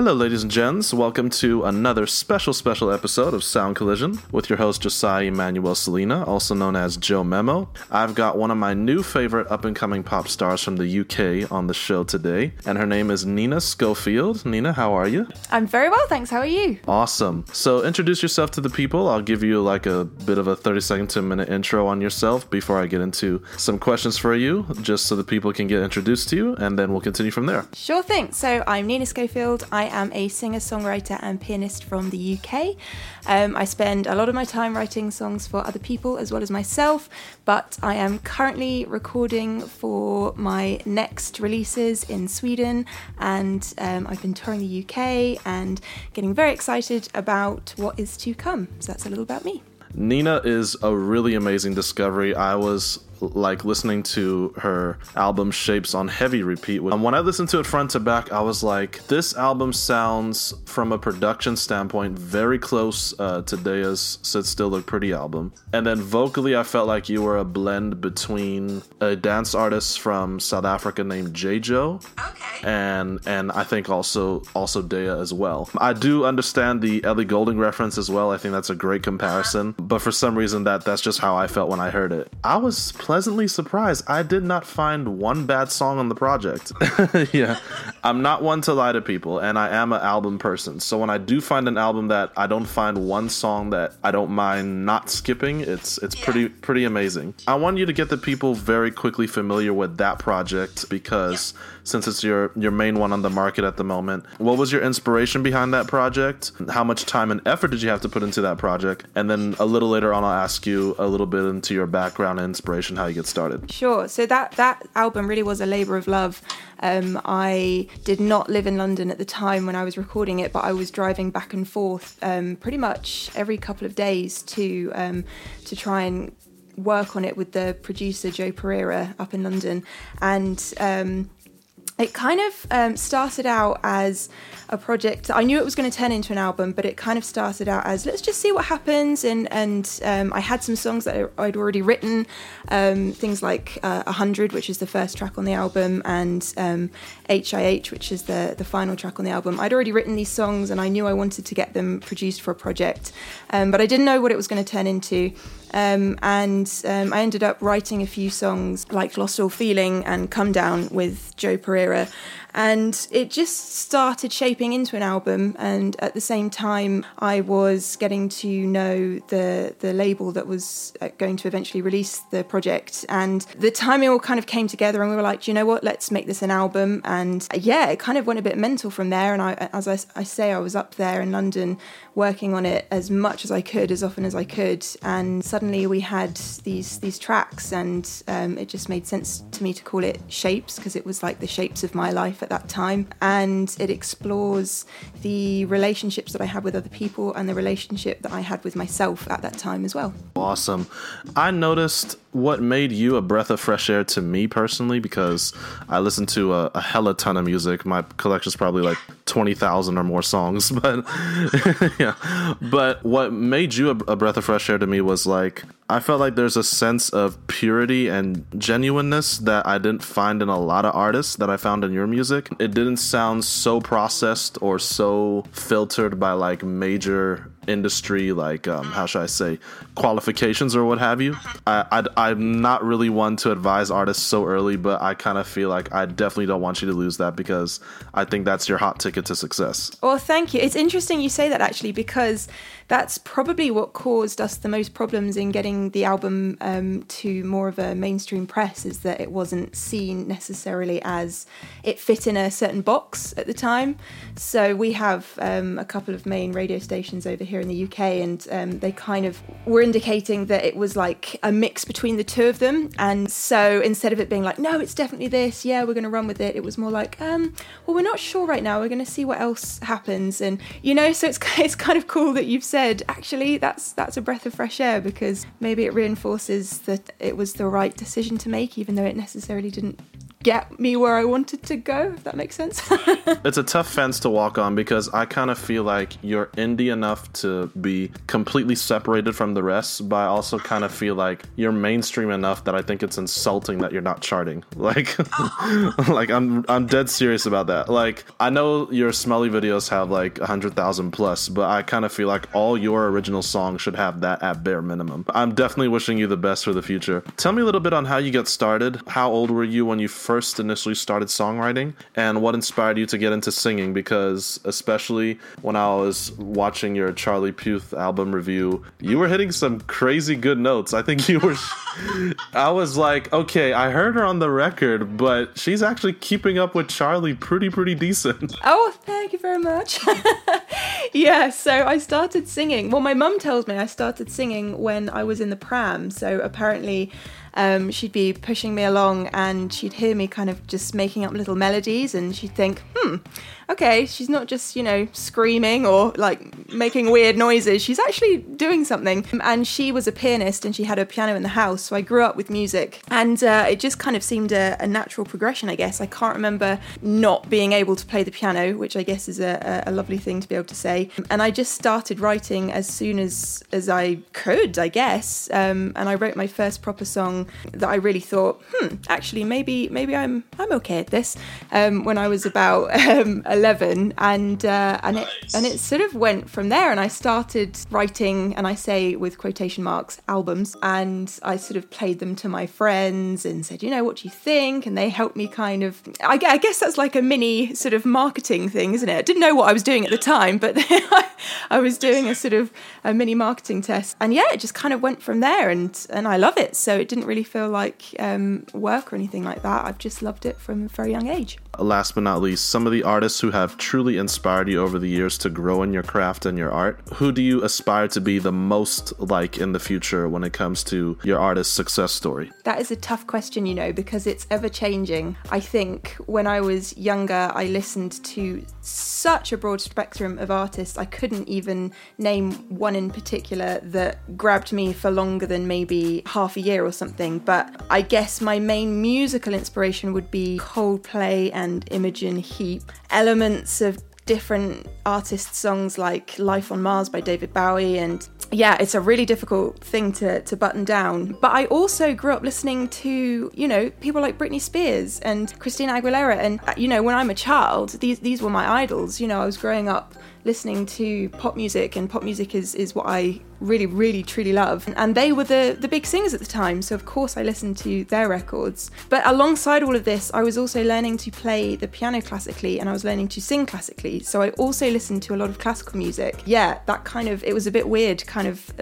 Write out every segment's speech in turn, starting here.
Hello, ladies and gents. Welcome to another special, special episode of Sound Collision with your host, Josiah Emmanuel Salina, also known as Joe Memo. I've got one of my new favorite up and coming pop stars from the UK on the show today, and her name is Nina Schofield. Nina, how are you? I'm very well, thanks. How are you? Awesome. So, introduce yourself to the people. I'll give you like a bit of a 30 second to a minute intro on yourself before I get into some questions for you, just so the people can get introduced to you, and then we'll continue from there. Sure thing. So, I'm Nina Schofield. I am a singer, songwriter, and pianist from the UK. Um, I spend a lot of my time writing songs for other people as well as myself, but I am currently recording for my next releases in Sweden, and um, I've been touring the UK and getting very excited about what is to come. So, that's a little about me. Nina is a really amazing discovery. I was like listening to her album Shapes on heavy repeat. And when I listened to it front to back, I was like, this album sounds, from a production standpoint, very close uh, to Daya's Sit Still Look Pretty album. And then vocally, I felt like you were a blend between a dance artist from South Africa named J-Jo. Okay. And and I think also also Dea as well. I do understand the Ellie Goulding reference as well. I think that's a great comparison. But for some reason that that's just how I felt when I heard it. I was pleasantly surprised. I did not find one bad song on the project. yeah. I'm not one to lie to people and I am an album person. So when I do find an album that I don't find one song that I don't mind not skipping, it's it's pretty pretty amazing. I want you to get the people very quickly familiar with that project because since it's your your main one on the market at the moment. What was your inspiration behind that project? How much time and effort did you have to put into that project? And then a little later on I'll ask you a little bit into your background and inspiration, how you get started. Sure. So that that album really was a labor of love. Um, I did not live in London at the time when I was recording it, but I was driving back and forth um, pretty much every couple of days to um, to try and work on it with the producer Joe Pereira up in London, and um, it kind of um, started out as a project. I knew it was going to turn into an album, but it kind of started out as let's just see what happens. And and um, I had some songs that I'd already written, um, things like uh, "100," which is the first track on the album, and "HIH," which is the the final track on the album. I'd already written these songs, and I knew I wanted to get them produced for a project, um, but I didn't know what it was going to turn into. Um, and um, I ended up writing a few songs like Lost All Feeling and Come Down with Joe Pereira. And it just started shaping into an album. And at the same time, I was getting to know the, the label that was uh, going to eventually release the project. And the timing all kind of came together, and we were like, you know what, let's make this an album. And uh, yeah, it kind of went a bit mental from there. And I, as I, I say, I was up there in London working on it as much as I could, as often as I could. And suddenly we had these these tracks, and um, it just made sense to me to call it Shapes because it was like the shapes of my life at that time. And it explores the relationships that I had with other people and the relationship that I had with myself at that time as well. Awesome. I noticed what made you a breath of fresh air to me personally because I listen to a, a hella ton of music. My collection's probably like 20,000 or more songs, but yeah. But what made you a, a breath of fresh air to me was like I felt like there's a sense of purity and genuineness that I didn't find in a lot of artists that I found in your music. It didn't sound so processed or so filtered by like major industry like um, how should i say qualifications or what have you I, I i'm not really one to advise artists so early but i kind of feel like i definitely don't want you to lose that because i think that's your hot ticket to success. Well, thank you. It's interesting you say that actually because that's probably what caused us the most problems in getting the album um, to more of a mainstream press is that it wasn't seen necessarily as it fit in a certain box at the time. So we have um, a couple of main radio stations over here in the UK, and um, they kind of were indicating that it was like a mix between the two of them. And so instead of it being like, no, it's definitely this, yeah, we're going to run with it, it was more like, um, well, we're not sure right now. We're going to see what else happens, and you know, so it's it's kind of cool that you've said actually that's that's a breath of fresh air because maybe it reinforces that it was the right decision to make, even though it necessarily didn't get me where I wanted to go, if that makes sense. it's a tough fence to walk on because I kind of feel like you're indie enough to be completely separated from the rest, but I also kind of feel like you're mainstream enough that I think it's insulting that you're not charting. Like, like I'm I'm dead serious about that. Like, I know your smelly videos have like a hundred thousand plus, but I kind of feel like all your original songs should have that at bare minimum. I'm definitely wishing you the best for the future. Tell me a little bit on how you got started. How old were you when you first initially started songwriting, and what inspired you to get into singing? Because especially when I was watching your Charlie Puth album review, you were hitting some crazy good notes. I think you were. I was like, okay, I heard her on the record, but she's actually keeping up with Charlie pretty, pretty decent. Oh, thank you very much. yeah, so I started singing. Well, my mum tells me I started singing when I was in the pram. So apparently, um, she'd be pushing me along and she'd hear me kind of just making up little melodies and she'd think, hmm, okay, she's not just, you know, screaming or like making weird noises. She's actually doing something. And she was a pianist and she had a piano in the house. So I grew up with music and uh, it just kind of seemed a, a, natural progression, I guess. I can't remember not being able to play the piano, which I guess is a, a lovely thing to be able to say. And I just started writing as soon as, as I could, I guess. Um, and I wrote my first proper song that I really thought, hmm, actually, maybe maybe I'm I'm okay at this. Um, when I was about um, 11 and uh, and it and it sort of went from there and I started writing and I say with quotation marks albums and I sort of played them to my friends and said you know what do you think? And they helped me kind of I, I guess that's like a mini sort of marketing thing isn't it? I didn't know what I was doing at the time but I was doing a sort of a mini marketing test. And yeah it just kind of went from there and and I love it. So it didn't really feel like um, work or anything like that. I've just loved it from a very young age last but not least some of the artists who have truly inspired you over the years to grow in your craft and your art? Who do you aspire to be the most like in the future when it comes to your artist success story? That is a tough question, you know, because it's ever changing. I think when I was younger, I listened to such a broad spectrum of artists, I couldn't even name one in particular that grabbed me for longer than maybe half a year or something. But I guess my main musical inspiration would be Coldplay and Imogen Heap. Elements of different artists' songs like Life on Mars by David Bowie and yeah, it's a really difficult thing to, to button down. But I also grew up listening to, you know, people like Britney Spears and Christina Aguilera. And, uh, you know, when I'm a child, these, these were my idols. You know, I was growing up listening to pop music, and pop music is, is what I really, really, truly love. And they were the, the big singers at the time, so of course I listened to their records. But alongside all of this, I was also learning to play the piano classically and I was learning to sing classically. So I also listened to a lot of classical music. Yeah, that kind of, it was a bit weird, kind of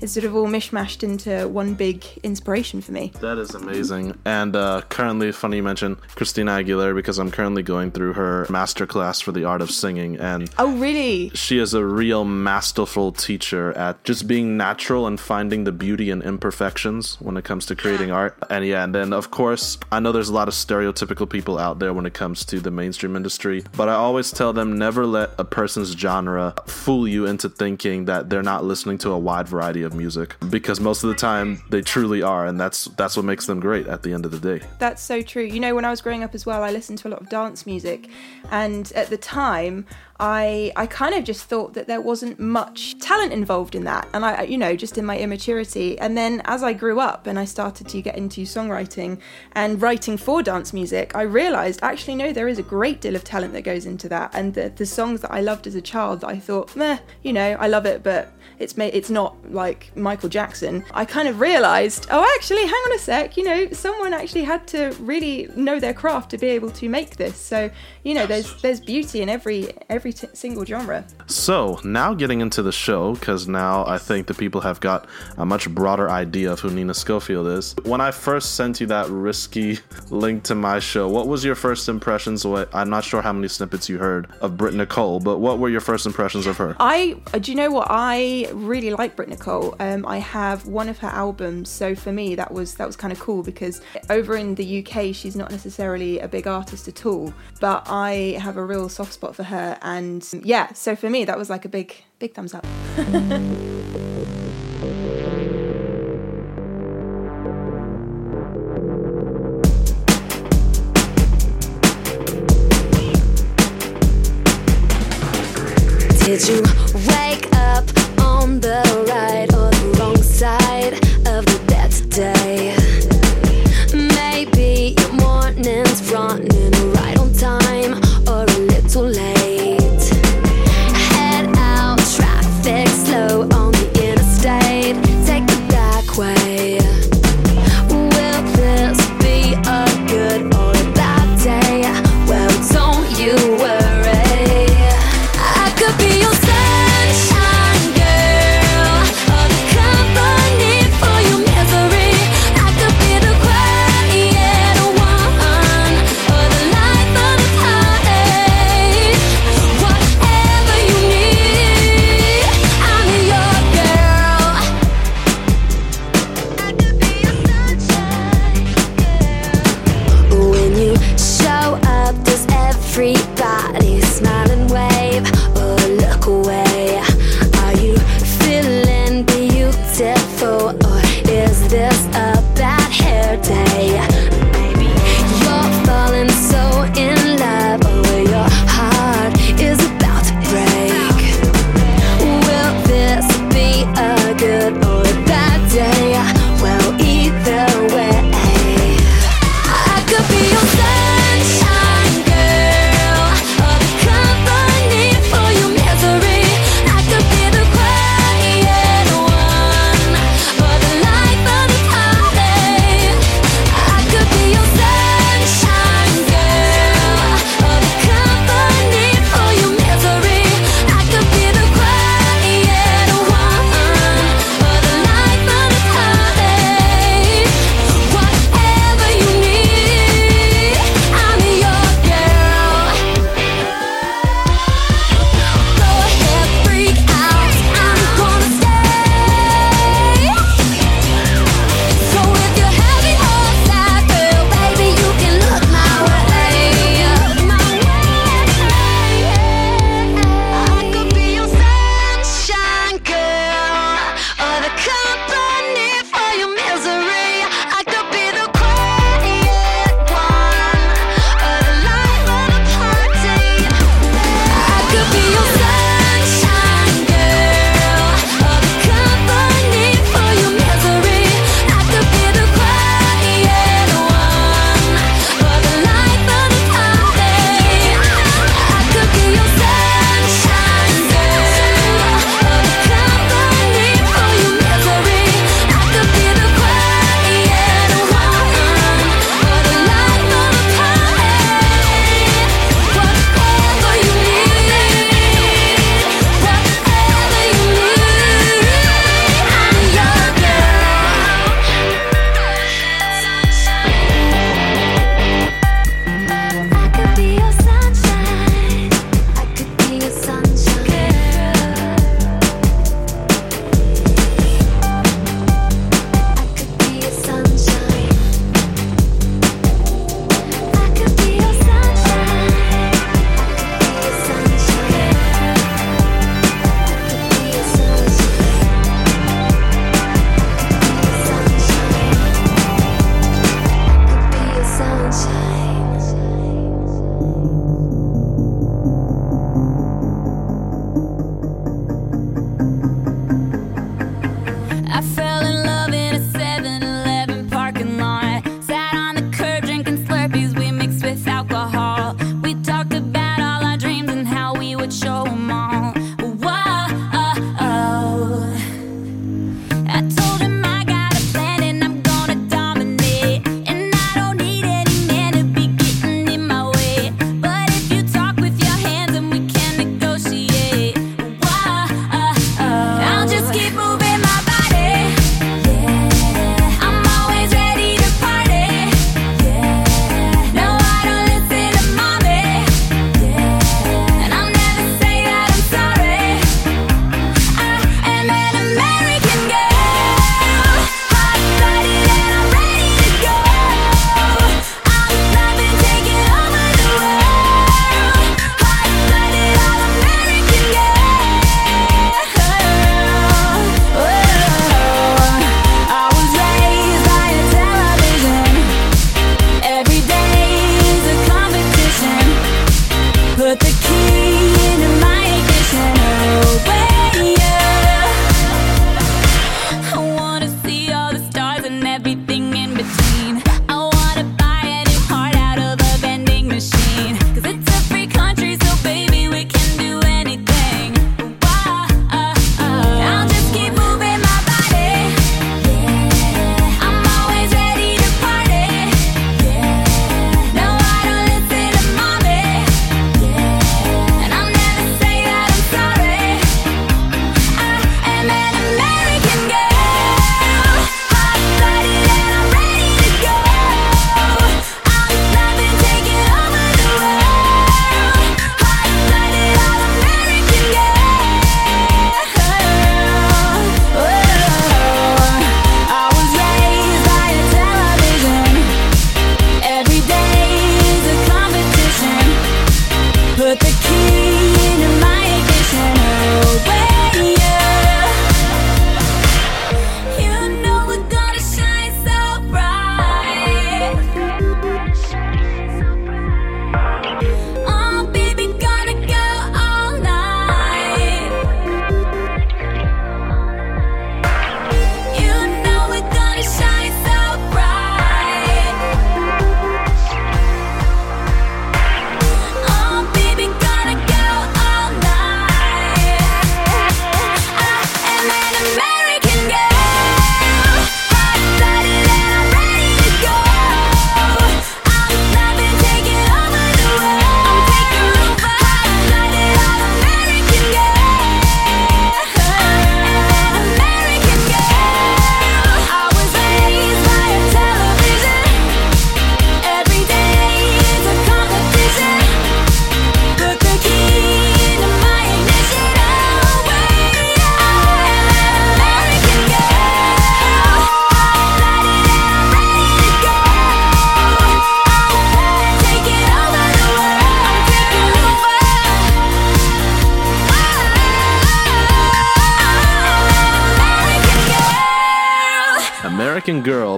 it's sort of all mishmashed into one big inspiration for me. That is amazing. And uh, currently, funny you mention Christina Aguilera because I'm currently going through her masterclass for the art of singing. And oh, really? She is a real masterful teacher at just being natural and finding the beauty and imperfections when it comes to creating art. And yeah, and then of course, I know there's a lot of stereotypical people out there when it comes to the mainstream industry, but I always tell them never let a person's genre fool you into thinking that they're not listening to a wide variety of music because most of the time they truly are and that's that's what makes them great at the end of the day. That's so true. You know when i was growing up as well i listened to a lot of dance music and at the time I I kind of just thought that there wasn't much talent involved in that, and I you know just in my immaturity. And then as I grew up and I started to get into songwriting and writing for dance music, I realised actually no, there is a great deal of talent that goes into that. And the the songs that I loved as a child, I thought, meh, you know, I love it, but it's made it's not like Michael Jackson. I kind of realised, oh, actually, hang on a sec, you know, someone actually had to really know their craft to be able to make this. So you know, there's there's beauty in every every t- single genre. So now getting into the show, because now I think the people have got a much broader idea of who Nina Schofield is. When I first sent you that risky link to my show, what was your first impressions? I'm not sure how many snippets you heard of Britt Nicole, but what were your first impressions of her? I uh, do you know what I Really like Britt Nicole. Um, I have one of her albums, so for me that was that was kind of cool because over in the UK she's not necessarily a big artist at all, but I have a real soft spot for her, and yeah, so for me that was like a big big thumbs up. Did you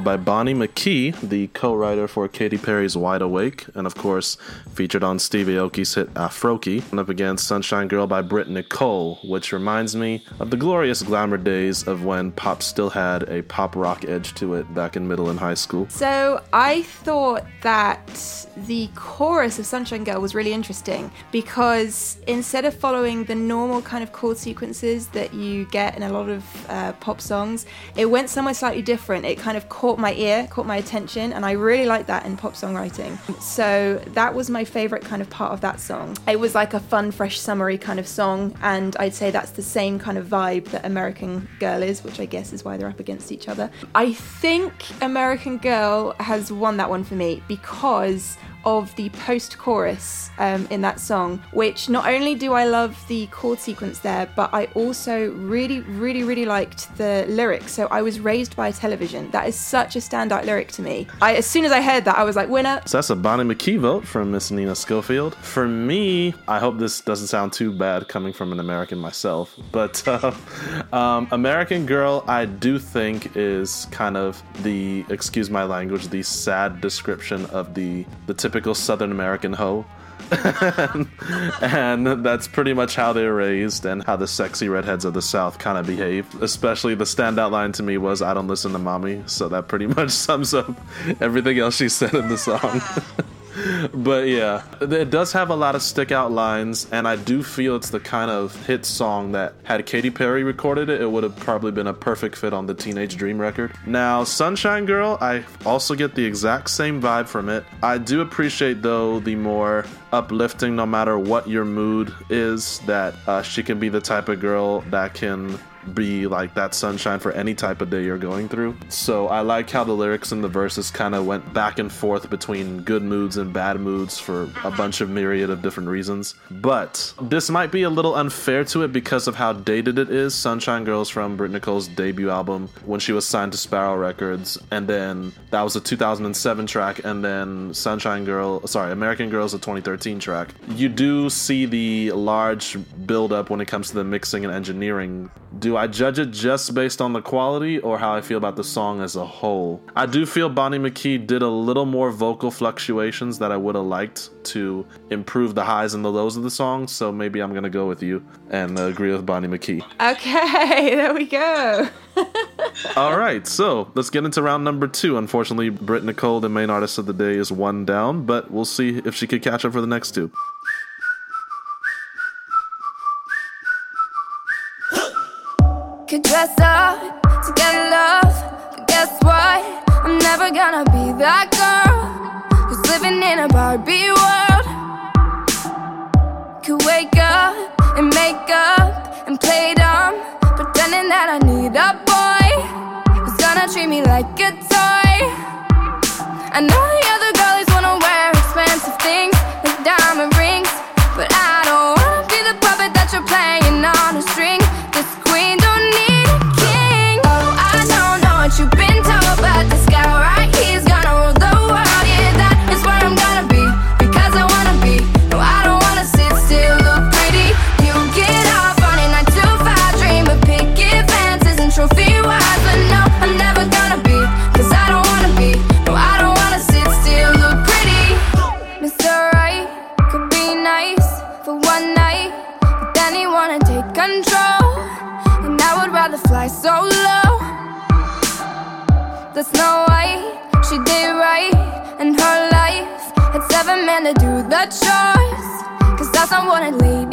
by Bonnie McKee, the co writer for Katy Perry's Wide Awake, and of course featured on Steve Aoki's hit Afroki. And up against Sunshine Girl by Britt Nicole, which reminds me of the glorious glamour days of when pop still had a pop rock edge to it back in middle and high school. So I thought that the chorus of Sunshine Girl was really interesting because instead of following the normal kind of chord sequences that you get in a lot of uh, pop songs, it went somewhere slightly different. It kind of caught my ear, caught my attention, and I really like that in pop songwriting. So that was my favorite kind of part of that song. It was like a fun, fresh, summery kind of song, and I'd say that's the same kind of vibe that American Girl is, which I guess is why they're up against each other. I think American Girl has won that one for me because of the post chorus um, in that song, which not only do I love the chord sequence there, but I also really, really, really liked the lyrics. So I was raised by television. That is such a standout lyric to me. I, as soon as I heard that, I was like, winner. So that's a Bonnie McKee vote from Miss Nina Schofield. For me, I hope this doesn't sound too bad coming from an American myself, but uh, um, American Girl, I do think is kind of the, excuse my language, the sad description of the the typical typical Southern American hoe. and that's pretty much how they were raised and how the sexy redheads of the South kind of behave. Especially the standout line to me was, I don't listen to mommy. So that pretty much sums up everything else she said in the song. but yeah, it does have a lot of stick out lines, and I do feel it's the kind of hit song that had Katy Perry recorded it, it would have probably been a perfect fit on the Teenage Dream record. Now, Sunshine Girl, I also get the exact same vibe from it. I do appreciate though the more uplifting, no matter what your mood is, that uh, she can be the type of girl that can be like that sunshine for any type of day you're going through. So I like how the lyrics and the verses kind of went back and forth between good moods and bad moods for a bunch of myriad of different reasons. But this might be a little unfair to it because of how dated it is. Sunshine Girls from Britt Nicole's debut album when she was signed to Sparrow Records, and then that was a 2007 track, and then Sunshine Girl, sorry, American Girls, a 2013 track. You do see the large build up when it comes to the mixing and engineering. Do I judge it just based on the quality or how I feel about the song as a whole? I do feel Bonnie McKee did a little more vocal fluctuations that I would have liked to improve the highs and the lows of the song, so maybe I'm gonna go with you and agree with Bonnie McKee. Okay, there we go. All right, so let's get into round number two. Unfortunately, Britt Nicole, the main artist of the day, is one down, but we'll see if she could catch up for the next two. Could dress up to get love, but guess what? I'm never gonna be that girl who's living in a Barbie world. Could wake up and make up and play dumb, pretending that I need a boy who's gonna treat me like a toy. I know the other girlies wanna wear expensive things like diamond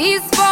what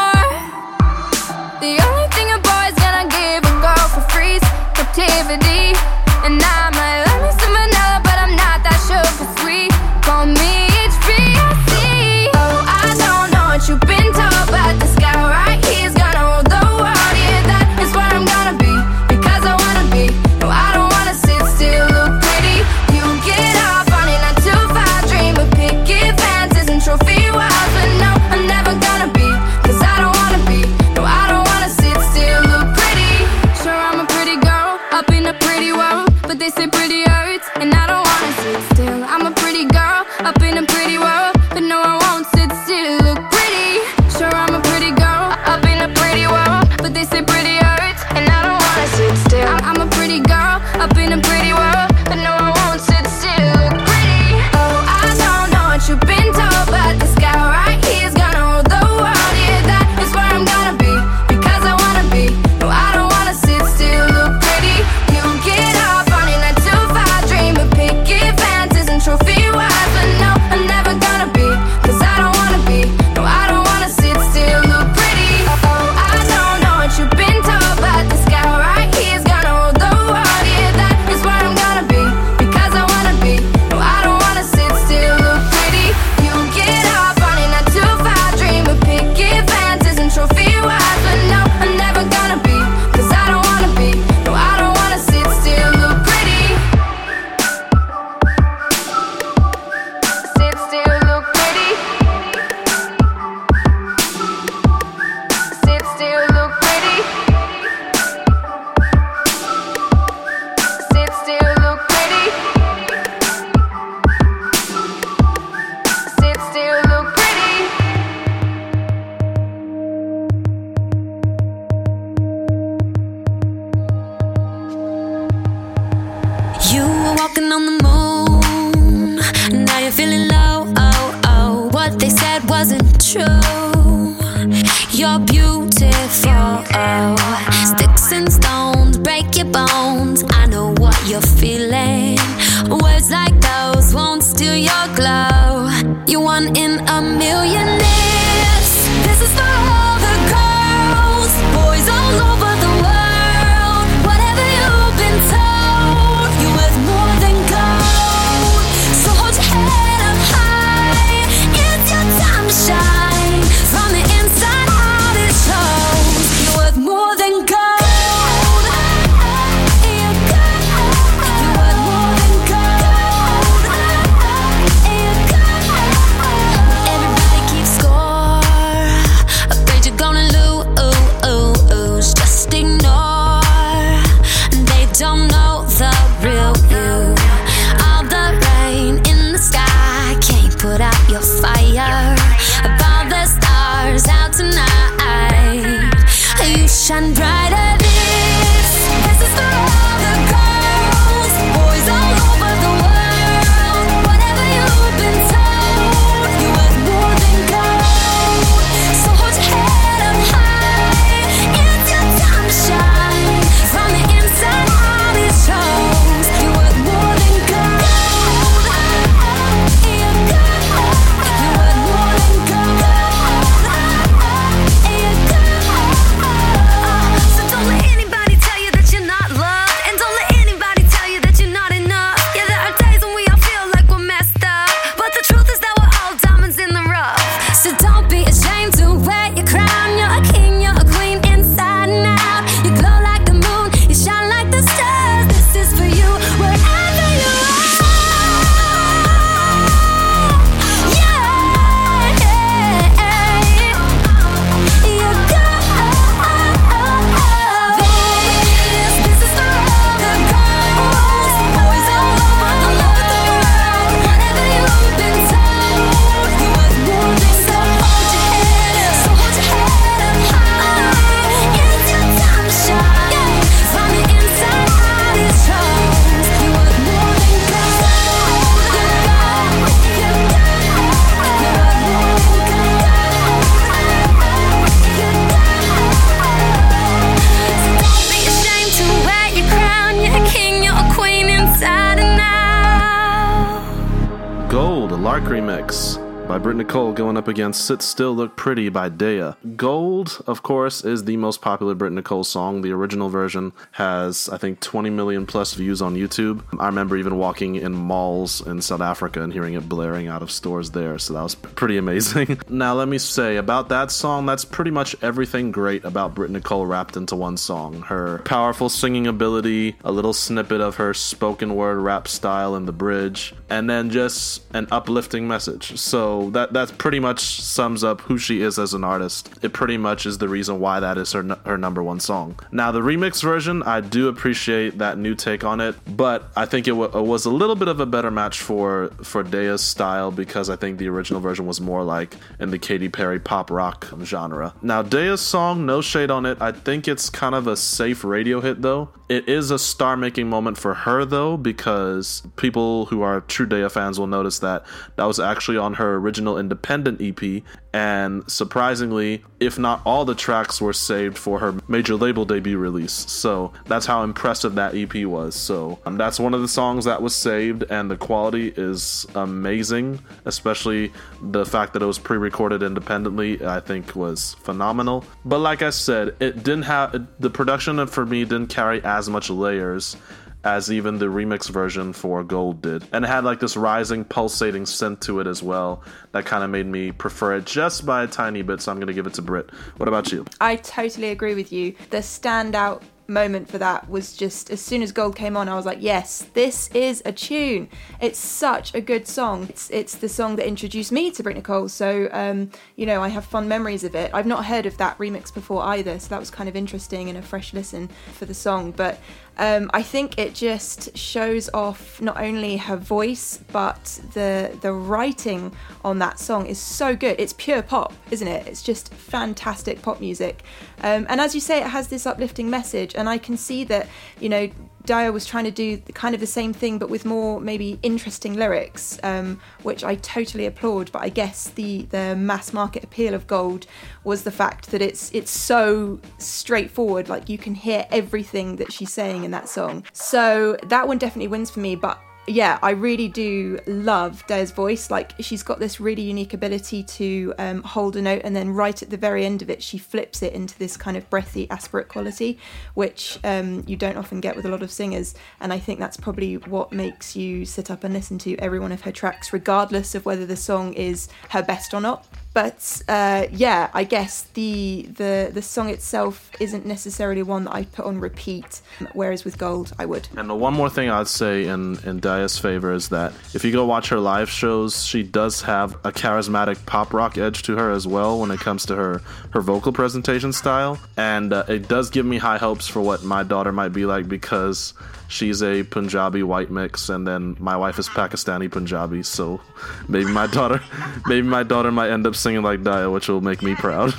Lark remix by Britt Nicole going up against Sit Still Look Pretty by Daya. Gold, of course, is the most popular Britt Nicole song. The original version has, I think, 20 million plus views on YouTube. I remember even walking in malls in South Africa and hearing it blaring out of stores there, so that was pretty amazing. now, let me say about that song, that's pretty much everything great about Britt Nicole wrapped into one song. Her powerful singing ability, a little snippet of her spoken word rap style in the bridge, and then just an uplifting message. So that that pretty much sums up who she is as an artist. It pretty much is the reason why that is her her number one song. Now the remix version, I do appreciate that new take on it, but I think it, w- it was a little bit of a better match for for Daya's style because I think the original version was more like in the Katy Perry pop rock genre. Now Daya's song, no shade on it. I think it's kind of a safe radio hit though. It is a star making moment for her though because people who are true Dea fans will notice that that was actually on her original independent EP and surprisingly, if not all the tracks were saved for her major label debut release. So that's how impressive that EP was. So um, that's one of the songs that was saved, and the quality is amazing, especially the fact that it was pre recorded independently, I think was phenomenal. But like I said, it didn't have the production for me didn't carry as much layers as even the remix version for Gold did. And it had like this rising, pulsating synth to it as well that kind of made me prefer it just by a tiny bit, so I'm going to give it to Britt. What about you? I totally agree with you. The standout moment for that was just as soon as Gold came on, I was like, yes, this is a tune. It's such a good song. It's it's the song that introduced me to Britt Nicole, so um, you know I have fond memories of it. I've not heard of that remix before either, so that was kind of interesting and a fresh listen for the song. But um, I think it just shows off not only her voice but the the writing on that song is so good. It's pure pop, isn't it? It's just fantastic pop music, um, and as you say, it has this uplifting message. And I can see that you know Daya was trying to do kind of the same thing, but with more maybe interesting lyrics, um, which I totally applaud. But I guess the the mass market appeal of Gold was the fact that it's it's so straightforward. Like you can hear everything that she's saying in that song. So that one definitely wins for me. But yeah, I really do love Daya's voice. Like she's got this really unique ability to um, hold a note and then right at the very end of it, she flips it into this kind of breathy, aspirate quality, which um, you don't often get with a lot of singers. And I think that's probably what makes you sit up and listen to every one of her tracks, regardless of whether the song is her best or not. But uh, yeah, I guess the the the song itself isn't necessarily one that I put on repeat, whereas with Gold I would. And one more thing I'd say in in Daya's favor is that if you go watch her live shows, she does have a charismatic pop rock edge to her as well when it comes to her her vocal presentation style, and uh, it does give me high hopes for what my daughter might be like because she's a Punjabi white mix, and then my wife is Pakistani Punjabi. So maybe my daughter, maybe my daughter might end up singing like Daya, which will make me proud.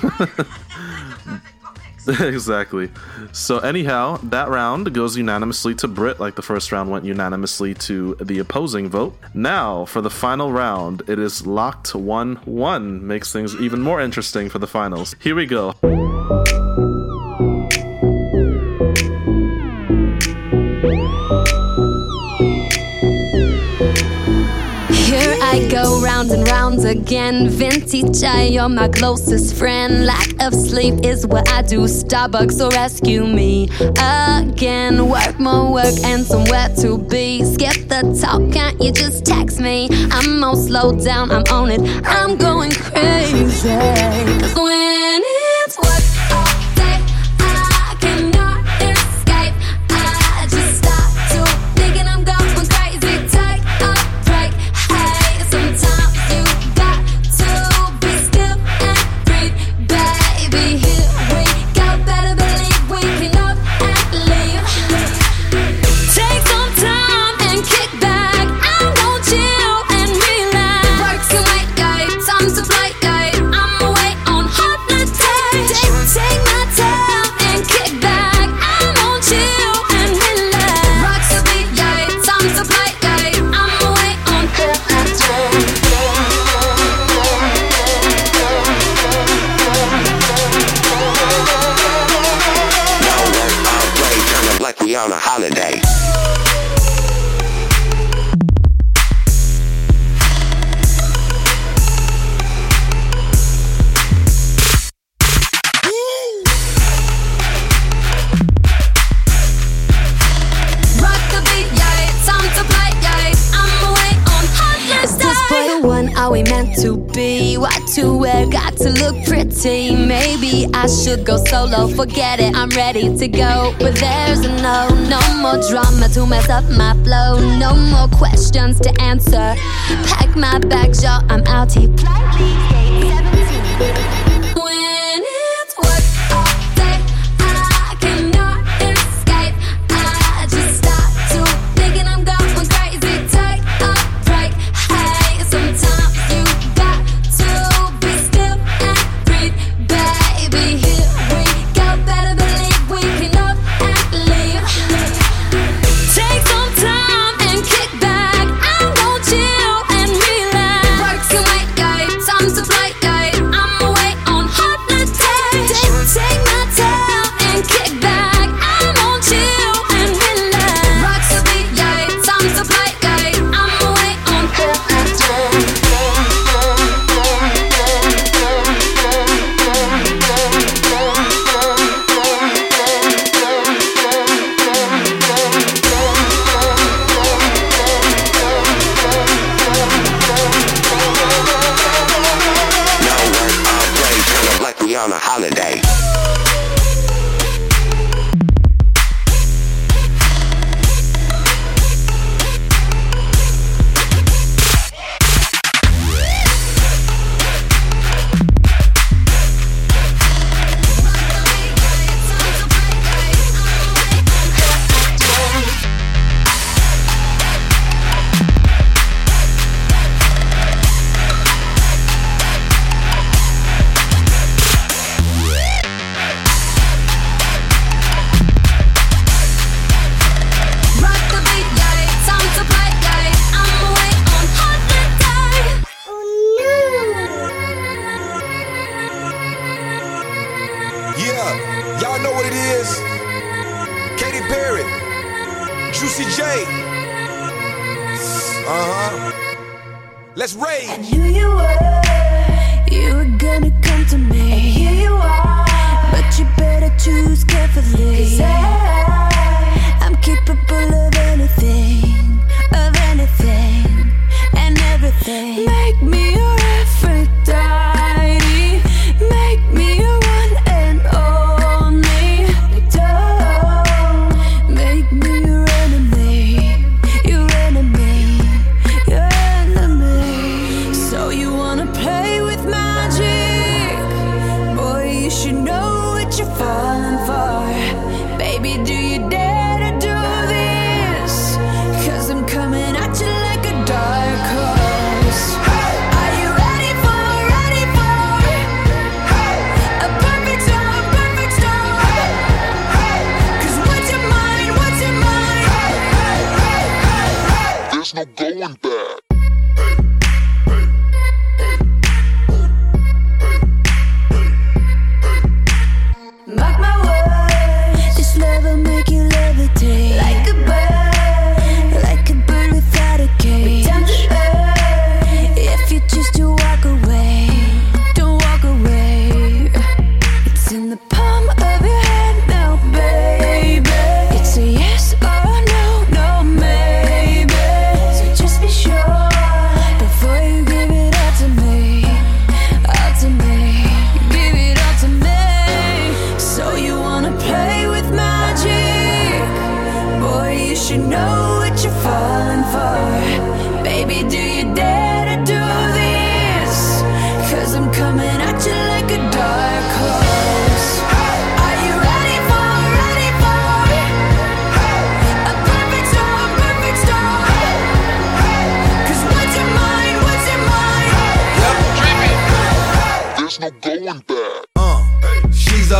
exactly. So anyhow, that round goes unanimously to Britt, like the first round went unanimously to the opposing vote. Now, for the final round, it is locked 1-1. Makes things even more interesting for the finals. Here we go. Here I go round and round again. Vintage, I you're my closest friend. Lack of sleep is what I do. Starbucks will rescue me again. Work more work and somewhere to be. Skip the talk, can't you just text me? I'm all slowed down, I'm on it. I'm going crazy. 'Cause when to go solo. Forget it, I'm ready to go. But there's no, no more drama to mess up my flow. No more questions to answer. Pack my bags, y'all, I'm out here. Flight 17.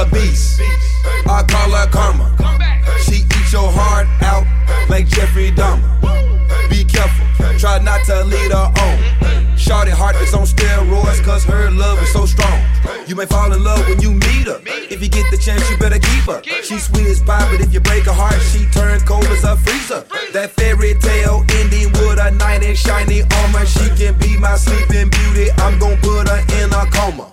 A beast. I call her karma. She eats your heart out like Jeffrey Dahmer. Be careful, try not to lead her on. Shorty heart is on steroids, cause her love is so strong. You may fall in love when you meet her. If you get the chance, you better keep her. She sweet as pie, but if you break her heart, she turns cold as a freezer. That fairy tale ending with a knight in shiny armor. She can be my sleeping beauty. I'm gonna put her in a coma.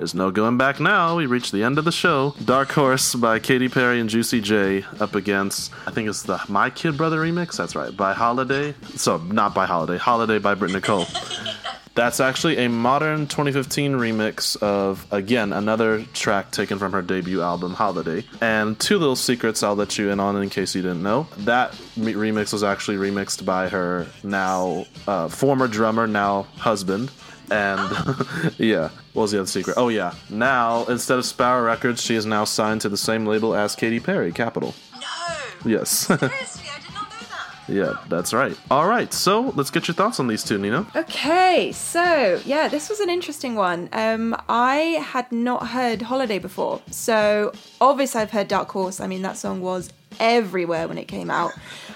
There's no going back now. We reached the end of the show. Dark Horse by Katy Perry and Juicy J up against, I think it's the My Kid Brother remix. That's right, by Holiday. So, not by Holiday, Holiday by Britt Nicole. That's actually a modern 2015 remix of, again, another track taken from her debut album, Holiday. And two little secrets I'll let you in on in case you didn't know. That me- remix was actually remixed by her now uh, former drummer, now husband. And yeah, what was the other secret? Oh, yeah. Now, instead of Sparrow Records, she is now signed to the same label as Katy Perry, Capitol. No. Yes. I did not know that. yeah, that's right. All right, so let's get your thoughts on these two, Nina. Okay, so yeah, this was an interesting one. Um, I had not heard Holiday before, so obviously I've heard Dark Horse. I mean, that song was everywhere when it came out.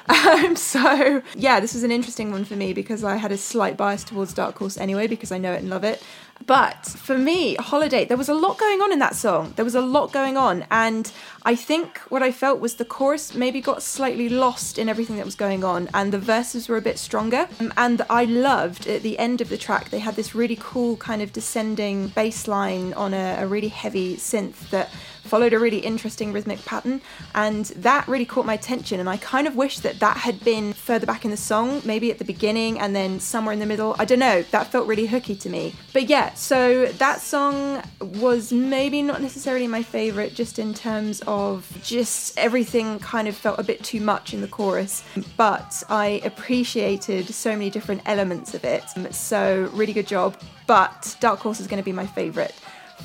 Um, so yeah, this was an interesting one for me because I had a slight bias towards Dark Horse anyway because I know it and love it. But for me, Holiday, there was a lot going on in that song. There was a lot going on, and I think what I felt was the chorus maybe got slightly lost in everything that was going on, and the verses were a bit stronger. Um, and I loved at the end of the track, they had this really cool kind of descending bass line on a, a really heavy synth that followed a really interesting rhythmic pattern, and that really caught my attention. And I kind of wish that that had been further back in the song, maybe at the beginning and then somewhere in the middle. I don't know, that felt really hooky to me. But yeah, so that song was maybe not necessarily my favorite, just in terms of just everything kind of felt a bit too much in the chorus. But I appreciated so many different elements of it. Um, so, really good job. But Dark Horse is going to be my favorite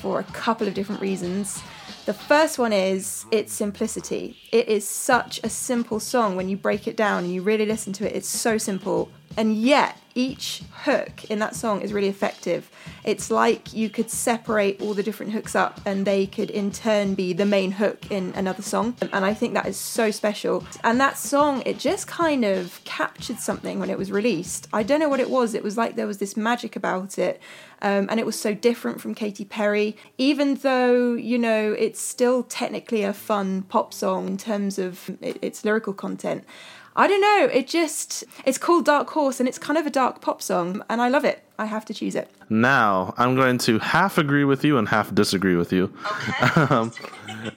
for a couple of different reasons. The first one is its simplicity. It is such a simple song when you break it down and you really listen to it. It's so simple. And yet, each hook in that song is really effective. It's like you could separate all the different hooks up and they could in turn be the main hook in another song. And I think that is so special. And that song, it just kind of captured something when it was released. I don't know what it was. It was like there was this magic about it. Um, and it was so different from Katy Perry, even though, you know, it's still technically a fun pop song in terms of its lyrical content. I don't know. It just it's called Dark Horse and it's kind of a dark pop song and I love it. I have to choose it. Now, I'm going to half agree with you and half disagree with you. um,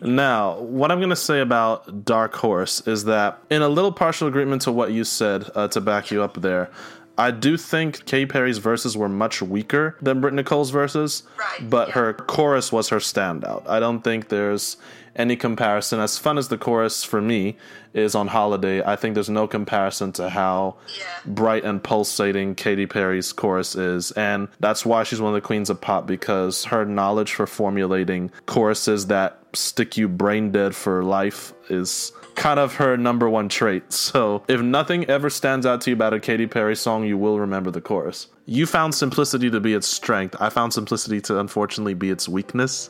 now, what I'm going to say about Dark Horse is that, in a little partial agreement to what you said uh, to back you up there, I do think Katy Perry's verses were much weaker than Britt Nicole's verses, Right, but yeah. her chorus was her standout. I don't think there's any comparison. As fun as the chorus for me is on Holiday, I think there's no comparison to how Yeah. bright and pulsating Katy Perry's chorus is. And that's why she's one of the queens of pop because her knowledge for formulating choruses that stick you brain dead for life is kind of her number one trait. So if nothing ever stands out to you about a Katy Perry song, you will remember the chorus. You found simplicity to be its strength. I found simplicity to unfortunately be its weakness.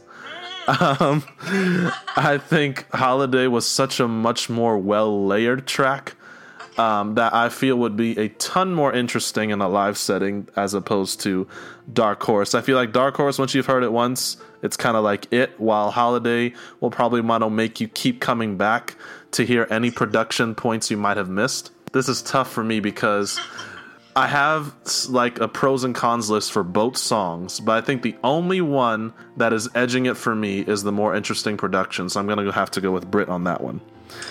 Um, I think Holiday was such a much more well layered track um, that I feel would be a ton more interesting in a live setting as opposed to Dark Horse. I feel like Dark Horse, once you've heard it once, it's kind of like it, while Holiday will probably want to make you keep coming back to hear any production points you might have missed. This is tough for me because I have like a pros and cons list for both songs, but I think the only one that is edging it for me is the more interesting production. So I'm gonna have to go with Britt on that one.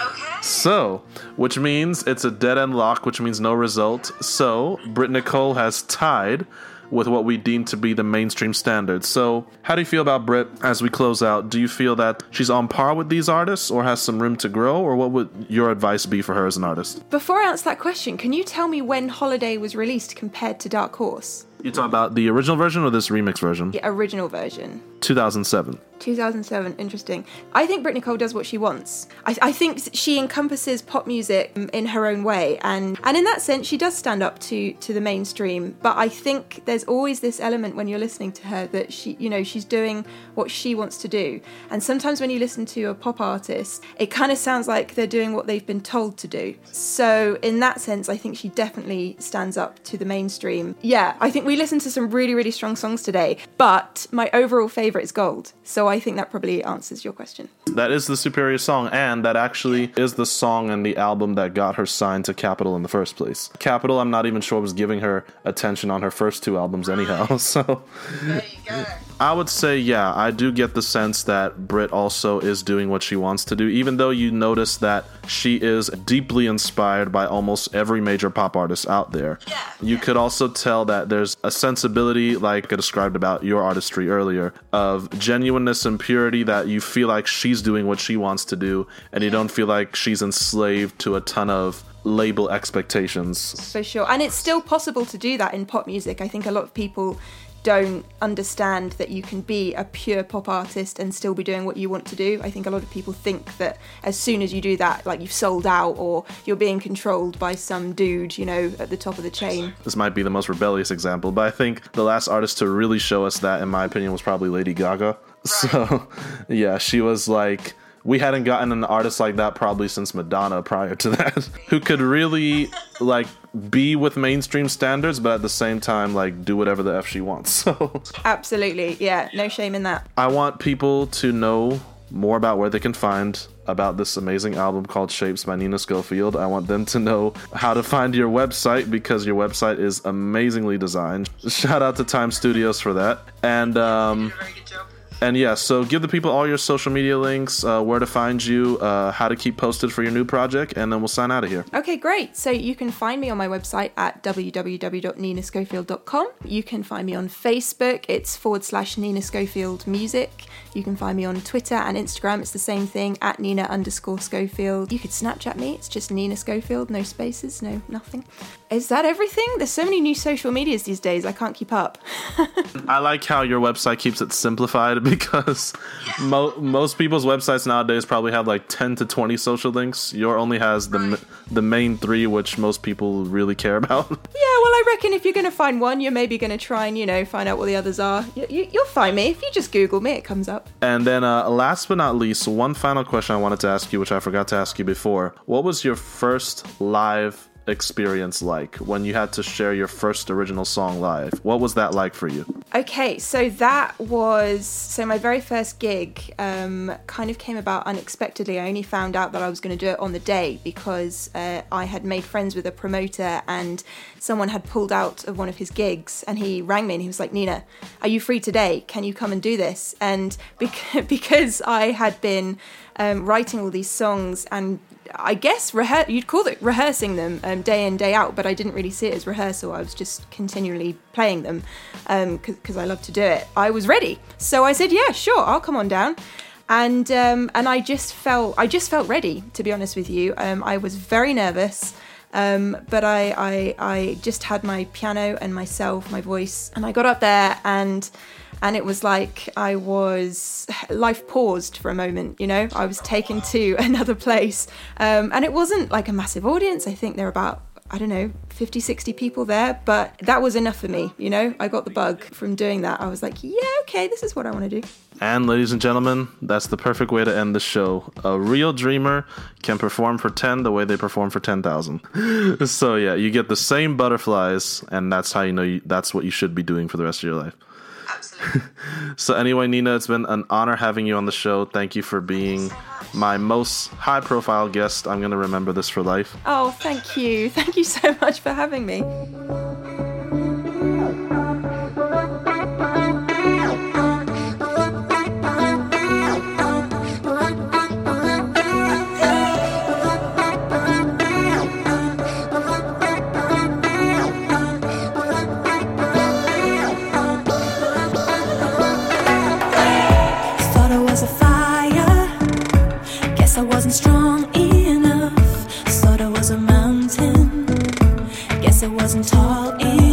Okay. So, which means it's a dead end lock, which means no result. So, Britt Nicole has tied with what we deem to be the mainstream standards. So, how do you feel about Britt as we close out? Do you feel that she's on par with these artists or has some room to grow? Or what would your advice be for her as an artist? Before I answer that question, can you tell me when Holiday was released compared to Dark Horse? You talking about the original version or this remix version? The original version. 2007. 2007, interesting. I think Britt Nicole does what she wants. I, I think she encompasses pop music in her own way, and and in that sense, she does stand up to to the mainstream. But I think there's always this element when you're listening to her that she, you know, she's doing what she wants to do. And sometimes when you listen to a pop artist, it kind of sounds like they're doing what they've been told to do. So in that sense, I think she definitely stands up to the mainstream. Yeah, I think we listened to some really really strong songs today, but my overall favorite is Gold. So I think that probably answers your question. That is the superior song, and that actually is the song and the album that got her signed to Capitol in the first place. Capitol, I'm not even sure was giving her attention on her first two albums, anyhow. So There you go. I would say, yeah, I do get the sense that Britt also is doing what she wants to do, even though you notice that she is deeply inspired by almost every major pop artist out there. Yeah, You could also tell that there's a sensibility, like I described about your artistry earlier, of genuineness and purity that you feel like she's doing what she wants to do, and you don't feel like she's enslaved to a ton of label expectations. For sure. And it's still possible to do that in pop music. I think a lot of people don't understand that you can be a pure pop artist and still be doing what you want to do. I think a lot of people think that as soon as you do that, like you've sold out or you're being controlled by some dude, you know, at the top of the chain. This might be the most rebellious example, but I think the last artist to really show us that, in my opinion, was probably Lady Gaga. So, yeah, she was like, we hadn't gotten an artist like that probably since Madonna prior to that, who could really like be with mainstream standards, but at the same time, like do whatever the F she wants. So, Absolutely. Yeah, no shame in that. I want people to know more about where they can find about this amazing album called Shapes by Nina Schofield. I want them to know how to find your website because your website is amazingly designed. Shout out to Time Studios for that. And um, And yeah, so give the people all your social media links, uh, where to find you, uh, how to keep posted for your new project, and then we'll sign out of here. Okay, great. So you can find me on my website at www.ninaschofield.com. You can find me on Facebook. It's forward slash Nina Schofield Music. You can find me on Twitter and Instagram. It's the same thing at Nina underscore Schofield. You could Snapchat me. It's just Nina Schofield. No spaces, no nothing. Is that everything? There's so many new social medias these days. I can't keep up. I like how your website keeps it simplified because mo- most people's websites nowadays probably have like 10 to 20 social links. Your only has the m- the main three, which most people really care about. Yeah, well, I reckon if you're going to find one, you're maybe going to try and, you know, find out what the others are. You, you, you'll find me. If you just Google me, it comes up. And then, uh, last but not least, one final question I wanted to ask you, which I forgot to ask you before. What was your first live experience like when you had to share your first original song live? What was that like for you? Okay, so that was so my very first gig um, kind of came about unexpectedly. I only found out that I was going to do it on the day because uh, I had made friends with a promoter and someone had pulled out of one of his gigs and he rang me and he was like, Nina, are you free today? Can you come and do this? And bec- because I had been um, writing all these songs and I guess rehe- you'd call it rehearsing them um, day in day out, but I didn't really see it as rehearsal. I was just continually playing them because I love to do it. I was ready, so I said, "Yeah, sure, I'll come on down." And um, and I just felt I just felt ready. To be honest with you, um, I was very nervous. Um, but I, I I just had my piano and myself, my voice, and I got up there and and it was like I was life paused for a moment. You know, I was taken to another place, um, and it wasn't like a massive audience. I think there were about I don't know 50, 60 people there, but that was enough for me. You know, I got the bug from doing that. I was like, yeah, okay, this is what I want to do. And ladies and gentlemen, that's the perfect way to end the show. A real dreamer can perform for 10 the way they perform for 10,000. so yeah, you get the same butterflies and that's how you know you, that's what you should be doing for the rest of your life. Absolutely. So anyway, Nina, it's been an honor having you on the show. Thank you for being my most high profile guest. I'm going to remember this for life. Oh, thank you. Thank you so much for having me. Guess I wasn't tall enough.